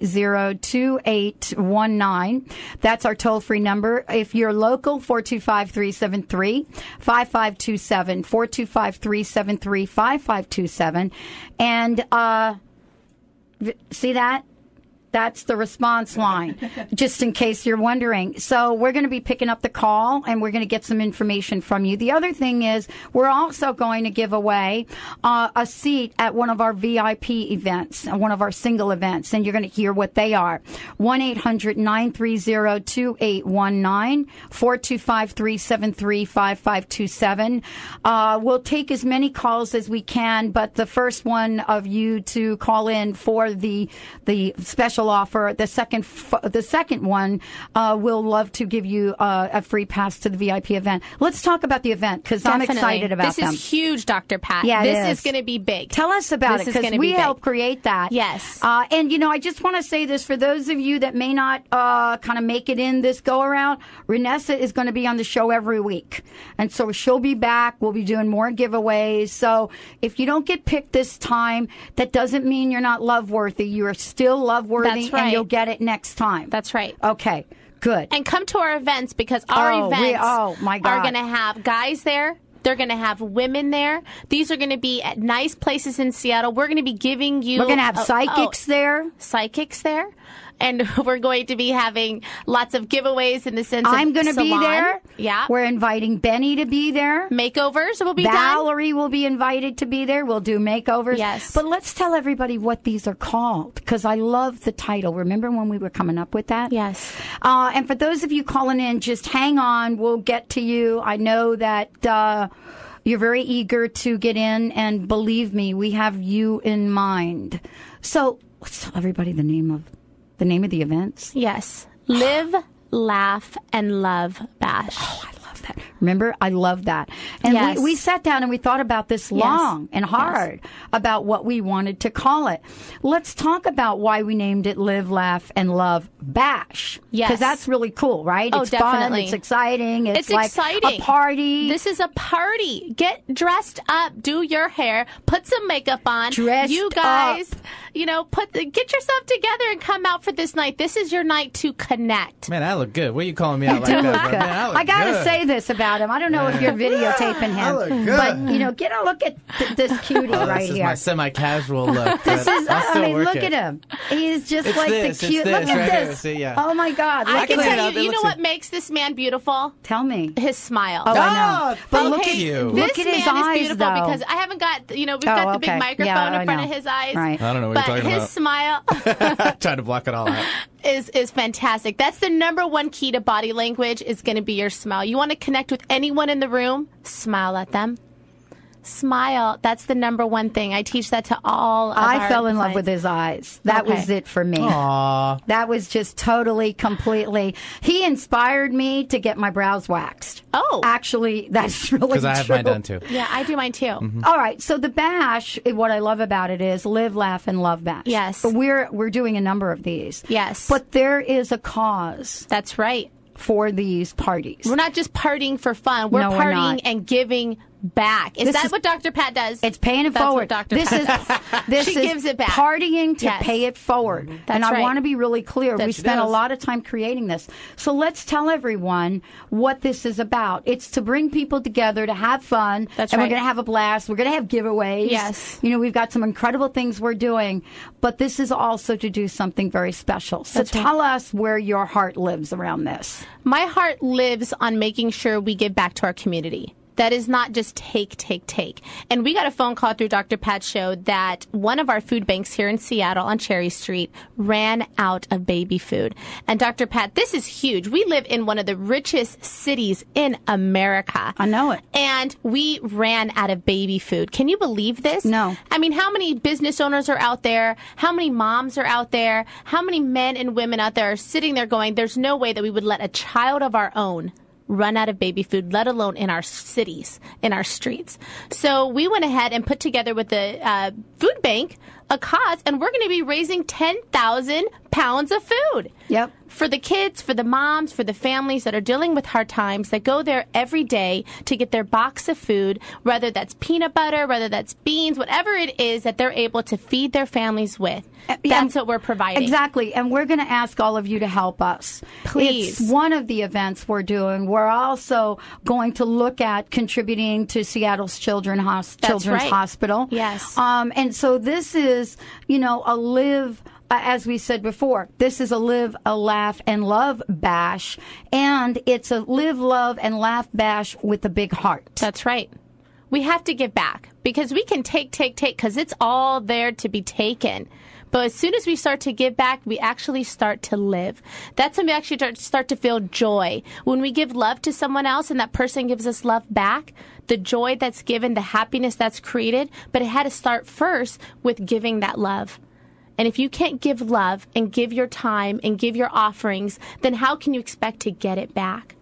A: 2819. That's our toll free number. If you're local, 425 373 5527. 425 373 5527. And, uh, see that? That's the response line, (laughs) just in case you're wondering. So we're going to be picking up the call and we're going to get some information from you. The other thing is we're also going to give away uh, a seat at one of our VIP events, uh, one of our single events, and you're going to hear what they are. 1-800-930-2819, 425-373-5527. Uh, we'll take as many calls as we can, but the first one of you to call in for the, the special offer, the second, f- the second one, uh, we'll love to give you uh, a free pass to the VIP event. Let's talk about the event because I'm excited about
C: this
A: them.
C: is huge, Dr. Pat.
A: Yeah,
C: this
A: is.
C: is going to be big.
A: Tell us about
C: This
A: it because we
C: be
A: help create that.
C: Yes.
A: Uh, and you know, I just want to say this for those of you that may not uh, kind of make it in this go around. Renessa is going to be on the show every week, and so she'll be back. We'll be doing more giveaways. So if you don't get picked this time, that doesn't mean you're not love worthy. You are still love worthy,
C: That's right.
A: and you'll get it next time.
C: That's right.
A: Okay. Good.
C: And come to our events because our
A: Oh, we-
C: events
A: oh, my God.
C: are going to have guys there. They're going to have women there. These are going to be at nice places in Seattle. We're going to be giving you.
A: We're going to have
C: oh,
A: psychics
C: oh,
A: there.
C: Psychics there. And (laughs) we're going to be having lots of giveaways in the sense of
A: I'm going to be there.
C: Yeah.
A: We're inviting Benny to be there.
C: Makeovers will be done.
A: Valerie will be invited to be there. We'll do makeovers.
C: Yes.
A: But let's tell everybody what these are called because I love the title. Remember when we were coming up with that?
C: Yes.
A: Uh, and for those of you calling in, just hang on. We'll get to you. I know that. Uh, you're very eager to get in, and believe me, we have you in mind. So let's tell everybody the name of the name of the events.
C: Yes. Live, laugh, and love bash.
A: Oh, I love that. Remember, I love that. And
C: Yes.
A: we, we sat down and we thought about this
C: Yes.
A: long and hard about what we wanted to call it. Let's talk about why we named it Live, Laugh, and Love Bash.
C: Yes.
A: Because that's really cool, right?
C: Oh,
A: it's fun,
C: definitely.
A: it's exciting, it's,
C: It's
A: like
C: exciting.
A: a party.
C: This is a party. Get dressed up, do your hair, put some makeup on.
A: Dressed
C: you guys, you know, put the, get yourself together and come out for this night. This is your night to connect.
B: Man, I look good. What are you calling me (laughs) out like that? Man, I,
A: I gotta
B: good.
A: say this about him. I don't know if you're (laughs) videotaping him,
B: look good.
A: but you know, get a look at th- this (laughs) cutie
B: Oh,
A: right
B: this is
A: here.
B: my semi-casual look.
A: This is, I mean, look
B: it.
A: at him. He is just
B: It's
A: like
B: this,
A: the cute. look at
B: right here.
A: this.
B: See, yeah.
A: Oh my God!
C: I
A: look
C: can
A: at
C: tell you, you know what makes this man beautiful?
A: Tell me.
C: His smile.
A: Oh, I know. But look at you.
C: This
A: Look at his
C: man
A: eyes,
C: is beautiful
A: though.
C: because I haven't got, you know, we've
A: Oh,
C: got the big microphone in front of his eyes.
A: Right.
B: Don't know what
C: but
B: you're talking
C: his
B: about.
C: smile (laughs)
B: Trying to block it all out. (laughs)
C: is is fantastic. That's the number one key to body language is going to be your smile. You want to connect with anyone in the room, smile at them. Smile. That's the number one thing. I teach that to all. Of
A: I
C: our
A: fell in love with his eyes. That
C: Okay.
A: was it for me.
B: Aw.
A: That was just totally, completely. He inspired me to get my brows waxed.
C: Oh,
A: actually, that's (laughs) really
B: Because I have
A: true.
B: mine done too.
C: Yeah, I do mine too.
A: All right, so the bash, eh, what I love about it is live, laugh, and love bash.
C: Yes.
A: we're we're doing a number of these.
C: Yes.
A: but there is a cause.
C: That's right.
A: For these parties,
C: We're not just partying for fun. We're
A: No, we're
C: partying and giving back. Is
A: This
C: that
A: is-
C: what Dr. Pat does?
A: It's paying it
C: That's
A: forward.
C: What Dr.
A: This
C: Pat
A: is
C: does. (laughs)
A: this
C: she
A: is
C: gives it back.
A: partying to
C: Yes.
A: pay it forward. Mm-hmm.
C: That's
A: and I
C: right.
A: want to be really clear. we spent a lot of time creating this. So let's tell everyone what this is about. It's to bring people together to have fun.
C: That's
A: and
C: right.
A: we're going to have a blast. We're going to have giveaways.
C: Yes.
A: You know, we've got some incredible things we're doing, but this is also to do something very special. So
C: That's right.
A: tell us where your heart lives around this.
C: My heart lives on making sure we give back to our community. That is not just take, take, take. And we got a phone call through Dr. Pat's show that one of our food banks here in Seattle on Cherry Street ran out of baby food. And Dr. Pat, this is huge. We live in one of the richest cities in America.
A: I know it.
C: And we ran out of baby food. Can you believe this?
A: No.
C: I mean, how many business owners are out there? How many moms are out there? How many men and women out there are sitting there going, there's no way that we would let a child of our own run out of baby food, let alone in our cities, in our streets. So we went ahead and put together with the uh, food bank a cause, and we're going to be raising 10,000 pounds of food.
A: Yep.
C: For the kids, for the moms, for the families that are dealing with hard times that go there every day to get their box of food, whether that's peanut butter, whether that's beans, whatever it is that they're able to feed their families with. That's what we're providing.
A: Exactly. And we're going to ask all of you to help us.
C: Please.
A: It's one of the events we're doing. We're also going to look at contributing to Seattle's Children Hos-
C: That's
A: Children's
C: right.
A: Hospital.
C: Yes.
A: Um, and so this is, you know, a live. Uh, as we said before, this is a live, a laugh, and love bash, and it's a live, love, and laugh bash with a big heart.
C: That's right. We have to give back because we can take, take, take because it's all there to be taken. But as soon as we start to give back, we actually start to live. That's when we actually start, start to feel joy. When we give love to someone else and that person gives us love back, the joy that's given, the happiness that's created, but it had to start first with giving that love. And if you can't give love and give your time and give your offerings, then how can you expect to get it back?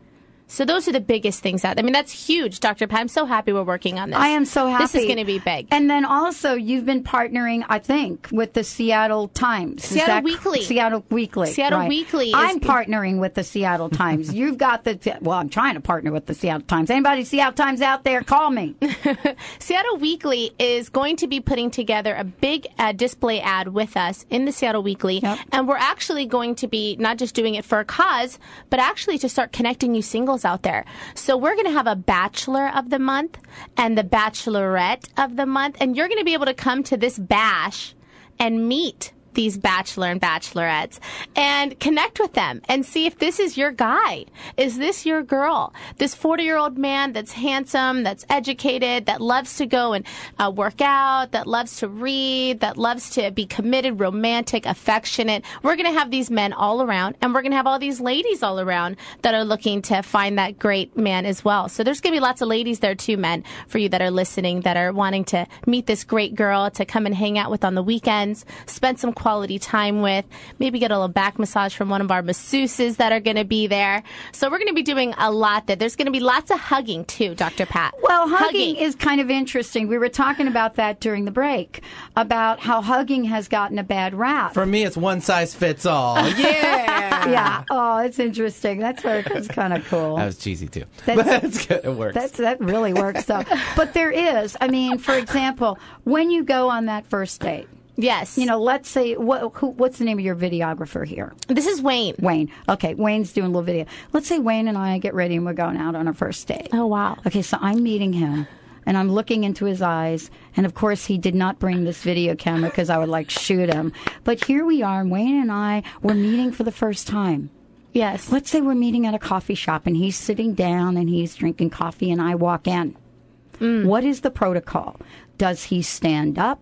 C: So those are the biggest things out. I mean, that's huge, Dr. Pat. I'm so happy we're working on this.
A: I am so happy.
C: This is going to be big.
A: And then also, you've been partnering, I think, with the Seattle Times.
C: Seattle
A: that-
C: Weekly.
A: Seattle Weekly.
C: Seattle
A: right.
C: Weekly is-
A: I'm partnering with the Seattle Times. (laughs) You've got the. Well, I'm trying to partner with the Seattle Times. Anybody Seattle Times out there? Call me. (laughs)
C: Seattle Weekly is going to be putting together a big uh, display ad with us in the Seattle Weekly. And we're actually going to be not just doing it for a cause, but actually to start connecting you out there. So we're going to have a Bachelor of the Month and the Bachelorette of the Month. And you're going to be able to come to this bash and meet these bachelor and bachelorettes and connect with them and see if this is your guy. Is this your girl? This 40 year old man that's handsome, that's educated, that loves to go and uh, work out, that loves to read, that loves to be committed, romantic, affectionate. We're going to have these men all around and we're going to have all these ladies all around that are looking to find that great man as well. So there's going to be lots of ladies there too, men, for you that are listening that are wanting to meet this great girl to come and hang out with on the weekends, spend some quality time with, maybe get a little back massage from one of our masseuses that are going to be there. So we're going to be doing a lot there. There's going to be lots of hugging too, Dr. Pat.
A: Well, hugging, is kind of interesting. We were talking about that during the break about how hugging has gotten a bad rap.
B: For me, it's one size fits all. (laughs) Yeah.
A: yeah. Oh, it's interesting. That's where it's kind of cool.
B: That was cheesy too. (laughs)
A: That's-
B: but it's good. It works.
A: That's that really works though. but there is. I mean, for example, when you go on that first date.
C: Yes.
A: You know, let's say what who, what's the name of your videographer here?
C: This is Wayne.
A: Wayne. Okay, Wayne's doing a little video. Let's say Wayne and I get ready and we're going out on our first date.
C: Oh wow.
A: Okay, so I'm meeting him and I'm looking into his eyes. And of course, he did not bring this video camera because I would like shoot him. But here we are, and Wayne and I were meeting for the first time.
C: Yes.
A: Let's say we're meeting at a coffee shop and he's sitting down and he's drinking coffee and I walk in. Mm. What is the protocol? Does he stand up?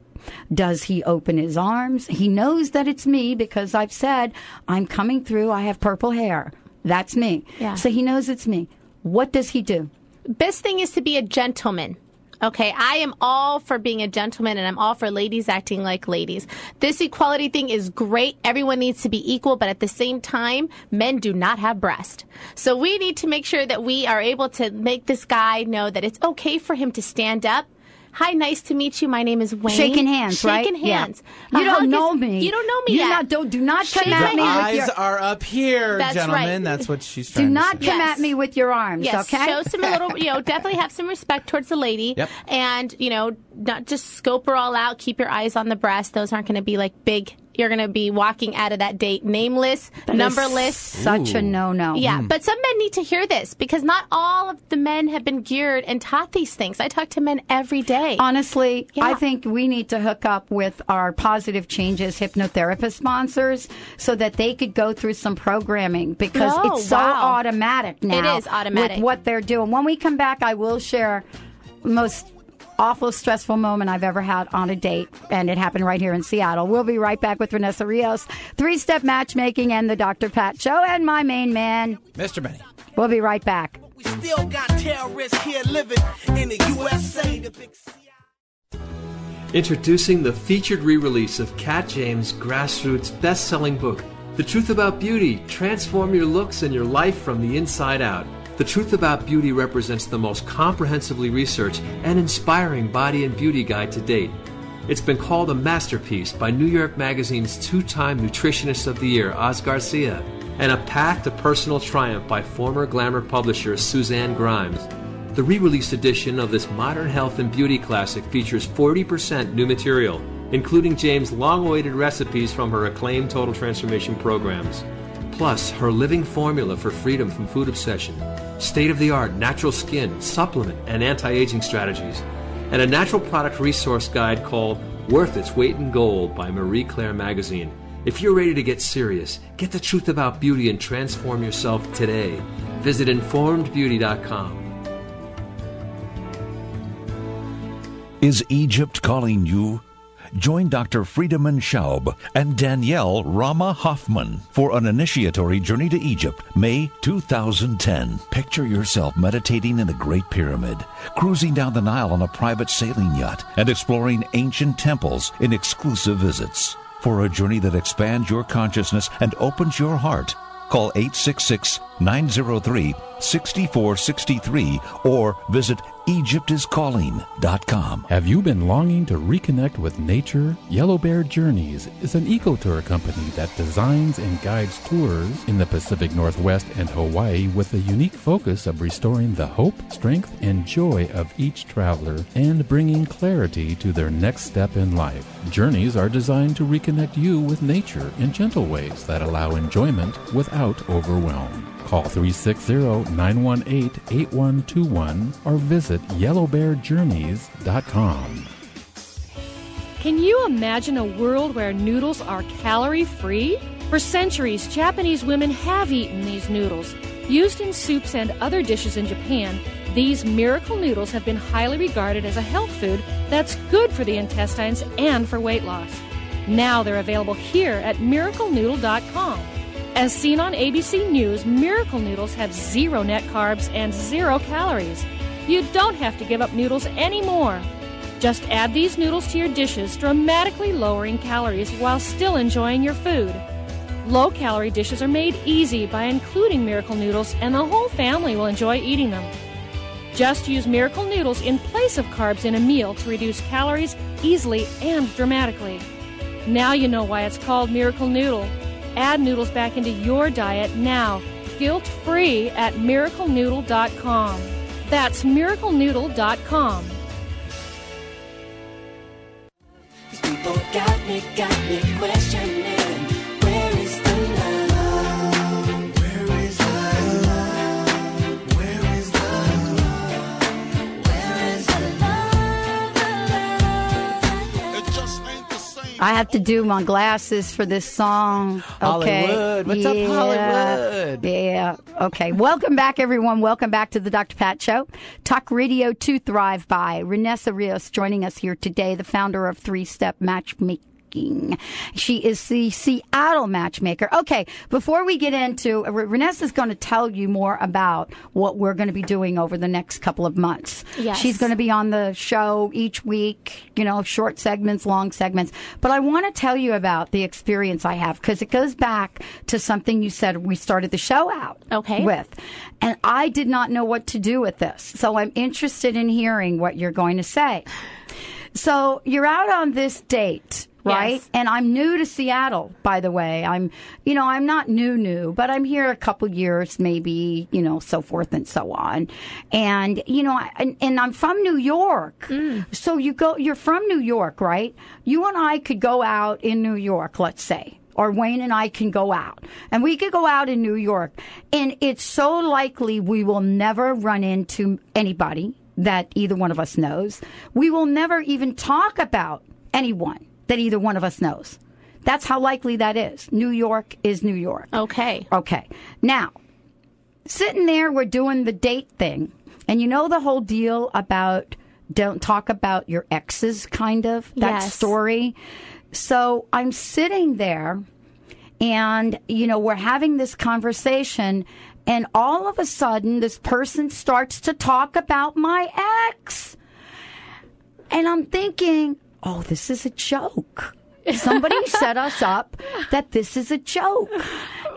A: Does he open his arms? He knows that it's me because I've said, I'm coming through, I have purple hair. That's me.
C: Yeah.
A: So he knows it's me. What does he do?
C: Best thing is to be a gentleman. Okay, I am all for being a gentleman and I'm all for ladies acting like ladies. This equality thing is great. Everyone needs to be equal, but at the same time, men do not have breast. So we need to make sure that we are able to make this guy know that it's okay for him to stand up. Hi, nice to meet you. My name is Wayne.
A: Shaking hands, right?
C: Shaking
A: Yeah.
C: hands.
A: You
C: A
A: don't
C: uh-huh,
A: know
C: is-
A: me.
C: You don't know me
A: You
C: yet.
A: not- don't- do not come
C: Shake
A: at
C: my
A: me with
C: hand.
B: Eyes
A: your-
B: are up here,
C: That's
B: gentlemen.
C: right.
B: That's what she's
A: Do
B: trying
A: not
B: to say.
A: come
C: Yes.
A: at me with your arms,
C: Yes,
A: okay?
C: show some little, you know, (laughs) definitely have some respect towards the lady.
B: Yep.
C: And, you know, not just scope her all out, keep your eyes on the breast. Those aren't going to be like big. You're going to be walking out of that date nameless,
A: That is
C: numberless.
A: Such a no no.
C: Yeah, hmm. but some men need to hear this because not all of the men have been geared and taught these things. I talk to men every day.
A: Honestly,
C: Yeah.
A: I think we need to hook up with our Positive Changes hypnotherapist sponsors so that they could go through some programming because
C: Oh,
A: it's so
C: wow.
A: automatic now.
C: is automatic.
A: With what they're doing. When we come back, I will share most awful, stressful moment I've ever had on a date, and it happened right here in Seattle. We'll be right back with Renessa Rios, three step matchmaking, and the Dr. Pat Show, and my main man.
B: Mr. Benny.
A: We'll be right back.
P: Still got terrorists here living in the USA. The big
Q: Introducing the featured re release of Kat James' grassroots best selling book, The Truth About Beauty Transform Your Looks and Your Life from the Inside Out. The Truth About Beauty represents the most comprehensively researched and inspiring body and beauty guide to date. It's been called a masterpiece by New York Magazine's two time Nutritionist of the Year, Oz Garcia, and a path to personal triumph by former glamour publisher Suzanne Grimes. The re released edition of this modern health and beauty classic features 40% new material, including James' long awaited recipes from her acclaimed Total Transformation programs. Plus, her living formula for freedom from food obsession, state of the art natural skin, supplement, and anti aging strategies, and a natural product resource guide called Worth Its Weight in Gold by Marie Claire Magazine. If you're ready to get serious, get the truth about beauty and transform yourself today. Visit informedbeauty.com.
R: Is Egypt calling you? Join Dr. Friedemann Schaub and Danielle Rama Hoffman for an initiatory journey to Egypt, May 2010. Picture yourself meditating in the Great Pyramid, cruising down the Nile on a private sailing yacht, and exploring ancient temples in exclusive visits. For a journey that expands your consciousness and opens your heart, Call 866 903 6463 or visit EgyptIsCalling.com.
M: Have you been longing to reconnect with nature? Yellow Bear Journeys is an eco-tour company that designs and guides tours in the Pacific Northwest and Hawaii with a unique focus of restoring the hope, strength, and joy of each traveler and bringing clarity to their next step in life. Journeys are designed to reconnect you with nature in gentle ways that allow enjoyment without overwhelm. Call 360-918-8121 or visit yellowbearjourneys.com.
S: Can you imagine a world where noodles are calorie free? For centuries, Japanese women have eaten these noodles. Used in soups and other dishes in Japan, these miracle noodles have been highly regarded as a health food that's good for the intestines and for weight loss. Now they're available here at miraclenoodle.com. As seen on ABC News, Miracle Noodles have zero net carbs and zero calories. You don't have to give up noodles anymore. Just add these noodles to your dishes, dramatically lowering calories while still enjoying your food. Low calorie dishes are made easy by including Miracle Noodles, and the whole family will enjoy eating them. Just use Miracle Noodles in place of carbs in a meal to reduce calories easily and dramatically. Now you know why it's called Miracle Noodle. Add noodles back into your diet now, guilt free at miraclenoodle.com. That's miraclenoodle.com.
K: People got me, got me questioning.
A: I have to do my glasses for this song. Okay.
B: Hollywood. What's up,
A: Yeah.
B: Hollywood?
A: Yeah. Okay. Welcome back, everyone. Welcome back to the Dr. Pat Show. Talk radio to thrive by. Renessa Rios joining us here today, the founder of Three Step Matchmaking. She is the Seattle matchmaker. Okay, before we get into, Renessa is going to tell you more about what we're going to be doing over the next couple of months.
C: Yes.
A: She's going to be on the show each week, you know, short segments, long segments. But I want to tell you about the experience I have because it goes back to something you said we started the show out
C: Okay.
A: with. And I did not know what to do with this. So I'm interested in hearing what you're going to say. So you're out on this date, right?
C: Yes.
A: And I'm new to Seattle, by the way. I'm, you know, I'm not new, new, but I'm here a couple years, maybe, you know, so forth and so on. And, you know, I, and, and I'm from New York. Mm. So you go, you're from New York, right? You and I could go out in New York, let's say. Or Wayne and I can go out. And we could go out in New York. And it's so likely we will never run into anybody that either one of us knows. We will never even talk about anyone that either one of us knows. That's how likely that is. New York is New York.
C: Okay.
A: Okay. Now, sitting there, we're doing the date thing. And you know the whole deal about don't talk about your exes, kind of, that
C: Yes.
A: story. So I'm sitting there and, you know, we're having this conversation. And all of a sudden, this person starts to talk about my ex. And I'm thinking, oh, this is a joke. Somebody (laughs) set us up that this is a joke.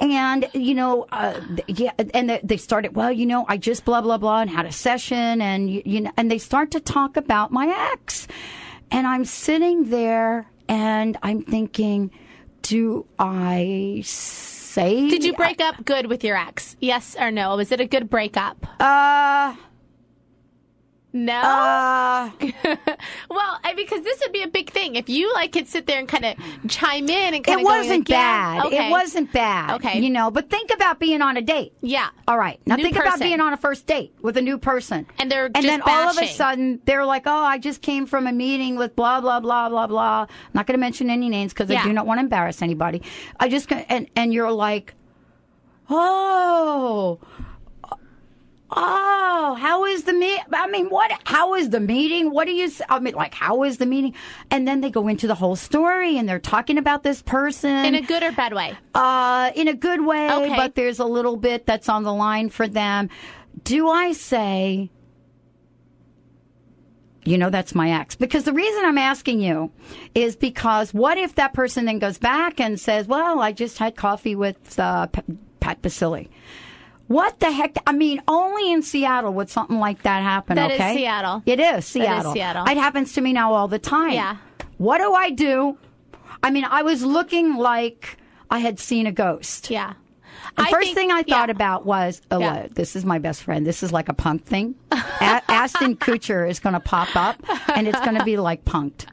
A: And, you know, uh, yeah, and they- started, well, you know, I just blah, blah, blah and had a session and, you, you know, and they start to talk about my ex. And I'm sitting there and I'm thinking, do I say?
C: Did you break up good with your ex? Yes or no? Was it a good breakup?
A: Uh,
C: no.
A: Uh, (laughs)
C: well, I, because this would be a big thing if you like could sit there and kind of chime in and kind of.
A: It wasn't
C: like, yeah,
A: bad.
C: okay.
A: It wasn't bad.
C: Okay.
A: You know, but think about being on a date.
C: Yeah.
A: All right. Now
C: New
A: think about being on a first date with a new person.
C: And they're
A: and then all of a sudden they're like, "Oh, I just came from a meeting with blah blah blah blah blah." I'm not going to mention any names because I do not want to embarrass anybody. I just and and you're like, "Oh, Oh, how is the meet? I mean, what? How is the meeting? What do you? I mean, like, how is the meeting? And then they go into the whole story, and they're talking about this person
C: in a good or bad way.
A: uh, in a good way,
C: Okay.
A: but there's a little bit that's on the line for them. Do I say, you know, that's my ex? Because the reason I'm asking you is because what if that person then goes back and says, well, I just had coffee with uh, Pat Baccili. What the heck? I mean, only in Seattle would something like that happen.
C: That is
A: okay,
C: Seattle.
A: It is
C: That is
A: Seattle.
C: Seattle.
A: It happens to me now all the time.
C: Yeah.
A: What do I do? I mean, I was looking like I had seen a ghost.
C: Yeah.
A: The
C: I
A: first
C: think-
A: thing I thought about was, oh,
C: Yeah.
A: uh, this is my best friend. This is like a punk thing. A- (laughs) Ashton Kutcher is going to pop up, and it's going to be like punked.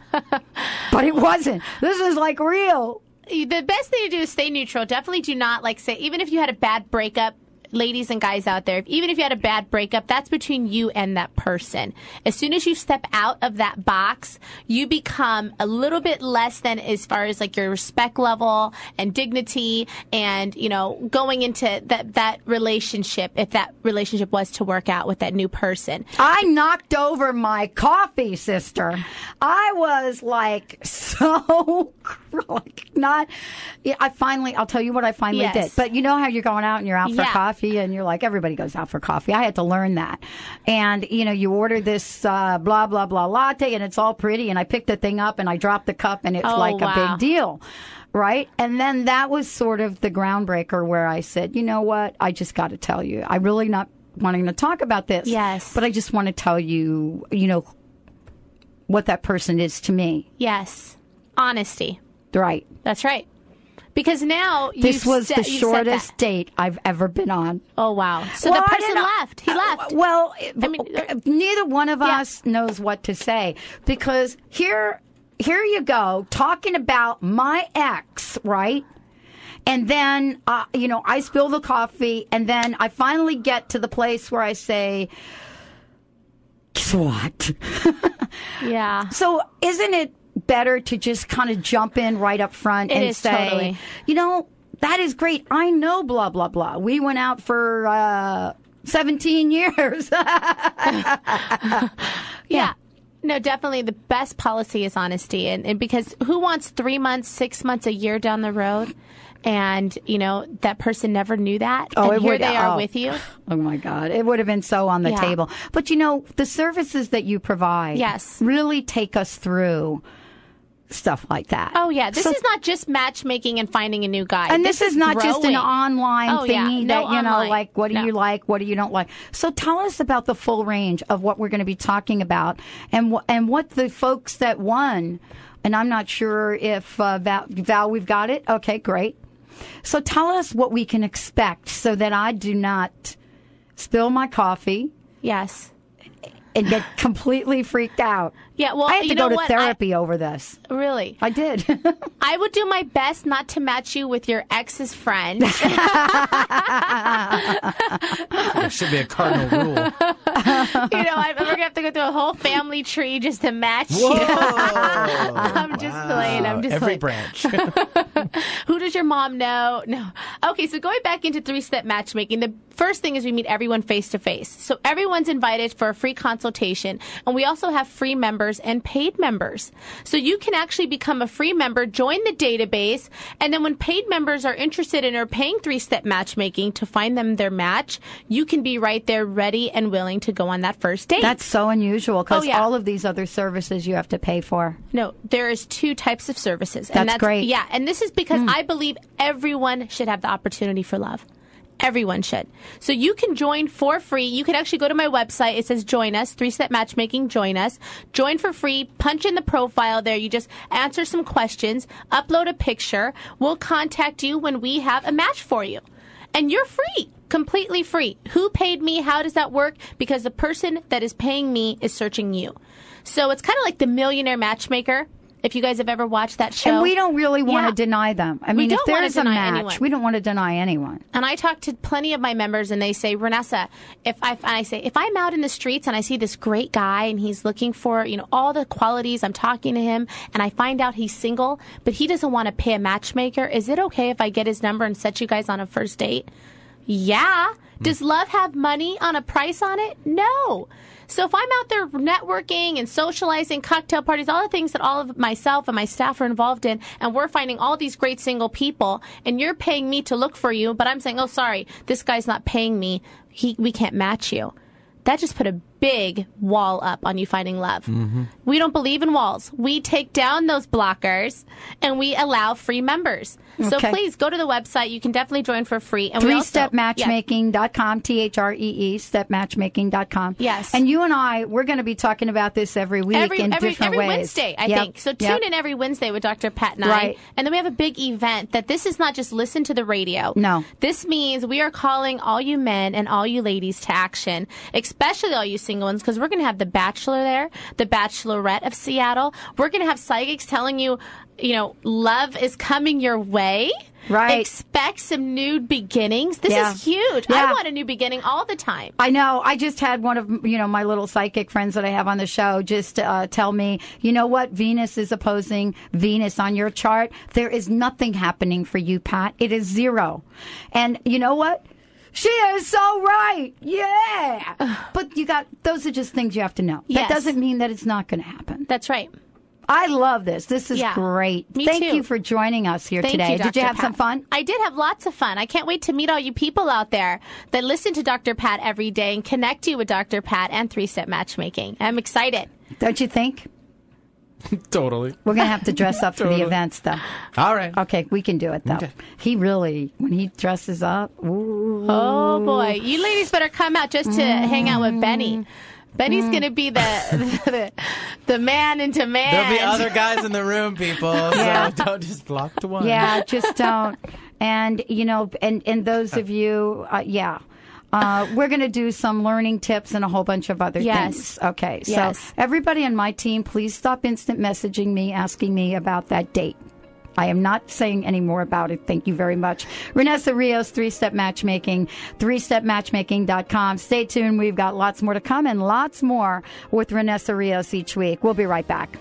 A: But it wasn't. This is like real.
C: the best thing to do is stay neutral. Definitely do not like say even if you had a bad breakup. Ladies and guys out there, even if you had a bad breakup, that's between you and that person. As soon as you step out of that box, you become a little bit less than as far as like your respect level and dignity and, you know, going into that, that relationship, if that relationship was to work out with that new person.
A: I knocked over my coffee, sister. I was like (laughs) so like not. Yeah, I finally. I'll tell you what I finally
C: Yes.
A: did. But you know how you're going out and you're out for
C: Yeah.
A: coffee, and you're like everybody goes out for coffee. I had to learn that. And you know, you order this uh, blah blah blah latte, and it's all pretty. And I picked the thing up and I dropped the cup, and it's
C: Oh,
A: like a big deal. Right. And then that was sort of the groundbreaker where I said, you know what? I just got to tell you, I'm really not wanting to talk about this.
C: Yes.
A: But I just want to tell you, you know, what that person is to me.
C: Yes. Honesty.
A: Right.
C: That's right. Because now
A: This was
C: set-
A: the
C: you've set that.
A: shortest date I've ever been on.
C: Oh wow! So
A: Well,
C: the person left. He left.
A: Well,
C: I mean,
A: neither one of us knows what to say because here, here you go talking about my ex, right? And then, uh, you know, I spill the coffee, and then I finally get to the place where I say, "Guess what?" (laughs)
C: yeah.
A: So, isn't it better to just kind of jump in right up front
C: It
A: and say,
C: totally.
A: you know, that is great. I know blah blah blah. We went out for uh, 17 years. (laughs)
C: yeah. No, definitely the best policy is honesty. And, and because who wants three months, six months, a year down the road? And, you know, that person never knew that.
A: Oh,
C: and
A: it
C: here
A: would-
C: they are
A: oh.
C: with you. (sighs)
A: Oh my God. It would have been so on the
C: Yeah.
A: table. But you know, the services that you provide
C: Yes.
A: really take us through stuff like that.
C: Oh, yeah. This
A: So-
C: is not just matchmaking and finding a new guy.
A: and this, is, not just an online
C: Oh, yeah.
A: thingy
C: No
A: that you know, like what do
C: No.
A: you like, what do you don't like. So tell us about the full range of what we're going to be talking about, and wh- and what the folks that won. And I'm not sure if uh, Val, Val, we've got it. Okay, great. So tell us what we can expect, so that I do not spill my coffee.
C: Yes.
A: And get completely freaked out.
C: Yeah, well,
A: I had to
C: you
A: go to
C: what?
A: therapy over this.
C: Really?
A: I did. (laughs)
C: I would do my best not to match you with your ex's friend. (laughs)
B: There should be a cardinal rule.
C: you know, I'm, we're gonna have to go through a whole family tree just to match you. (laughs) I'm just playing. I'm just
B: Every
C: playing.
B: branch.
C: Who does your mom know? No. Okay, so going back into three step matchmaking, the first thing is we meet everyone face to face. So everyone's invited for a free consultation, and we also have free members and paid members. So you can actually become a free member, join the database, and then when paid members are interested in or paying three step matchmaking to find them their match, you can be right there ready and willing to go on that first date.
A: That's so unusual because
C: Oh, yeah.
A: all of these other services you have to pay for.
C: No, there is two types of services.
A: That's
C: and that's
A: great.
C: Yeah, and this is because mm. I believe everyone should have the opportunity for love. Everyone should. So you can join for free. You can actually go to my website. It says join us, three step matchmaking, join us. Join for free. Punch in the profile there. You just answer some questions, upload a picture. We'll contact you when we have a match for you. And you're free, completely free. Who paid me? How does that work? Because the person that is paying me is searching you. So it's kind of like the millionaire matchmaker. If you guys have ever watched that show.
A: And we don't really want
C: Yeah.
A: to deny them. I mean, if there's a
C: deny
A: match,
C: anyone.
A: we don't want to deny anyone.
C: And I talk to plenty of my members, and they say, Renessa, if I, and I say, if I'm out in the streets and I see this great guy and he's looking for, you know, all the qualities, I'm talking to him, and I find out he's single, but he doesn't want to pay a matchmaker, is it okay if I get his number and set you guys on a first date? Yeah. Hmm. Does love have money on a price on it? No. So if I'm out there networking and socializing, cocktail parties, all the things that all of myself and my staff are involved in, and we're finding all these great single people, and you're paying me to look for you, but I'm saying, oh, sorry, this guy's not paying me. He, we can't match you. That just put a big wall up on you finding love.
B: Mm-hmm.
C: We don't believe in walls. We take down those blockers and we allow free members. So
A: Okay.
C: please go to the website. You can definitely join for free. And we
A: Three
C: also-
A: step
C: yeah.
A: matchmaking.com, T H R E E, stepmatchmaking.com.
C: Yes.
A: And you and I, we're going to be talking about this every week
C: every
A: in
C: every,
A: different
C: every
A: ways.
C: Wednesday, I
A: Yep.
C: think. So tune
A: Yep.
C: in every Wednesday with Dr. Pat and I.
A: Right.
C: And then we have a big event that this is not just listen to the radio.
A: No.
C: This means we are calling all you men and all you ladies to action, especially all you single ones, because we're going to have the Bachelor there, the Bachelorette of Seattle. We're going to have psychics telling you, you know, love is coming your way.
A: Right.
C: Expect some new beginnings. This
A: Yeah.
C: is huge.
A: Yeah.
C: I want a new beginning all the time.
A: I know. I just had one of you know my little psychic friends that I have on the show just uh, tell me, you know what? Venus is opposing Venus on your chart. There is nothing happening for you, Pat. It is zero. And you know what? She is so right. Yeah. You got those are just things you have to know.
C: Yes.
A: That doesn't mean that it's not going to happen.
C: That's right.
A: I love this. This is
C: Yeah.
A: great. Thank
C: too.
A: you for joining us here
C: Thank
A: today.
C: You,
A: Did you have some fun?
C: I did have lots of fun. I can't wait to meet all you people out there that listen to Dr. Pat every day and connect you with Dr. Pat and three step matchmaking. I'm excited.
A: Don't you think? (laughs)
B: totally.
A: We're going to have to dress up for the (laughs) events, though.
B: All right.
A: Okay, we can do it though.
B: Okay.
A: He really, when he dresses up, ooh.
C: Oh boy, you ladies better come out just to hang out with Benny. Benny's
A: Mm.
C: going to be the, (laughs) the the man in demand.
B: There'll be other guys in the room, people.
A: Yeah.
B: So don't just block the one.
A: Yeah, just don't. And you know, and and those of you, uh, yeah. Uh, we're going to do some learning tips and a whole bunch of other
C: Yes.
A: things. Okay, so
C: Yes.
A: everybody on my team, please stop instant messaging me, asking me about that date. I am not saying any more about it. Thank you very much. Renessa Rios, Three Step Matchmaking, threestepmatchmaking.com. Stay tuned. We've got lots more to come and lots more with Renessa Rios each week. We'll be right back.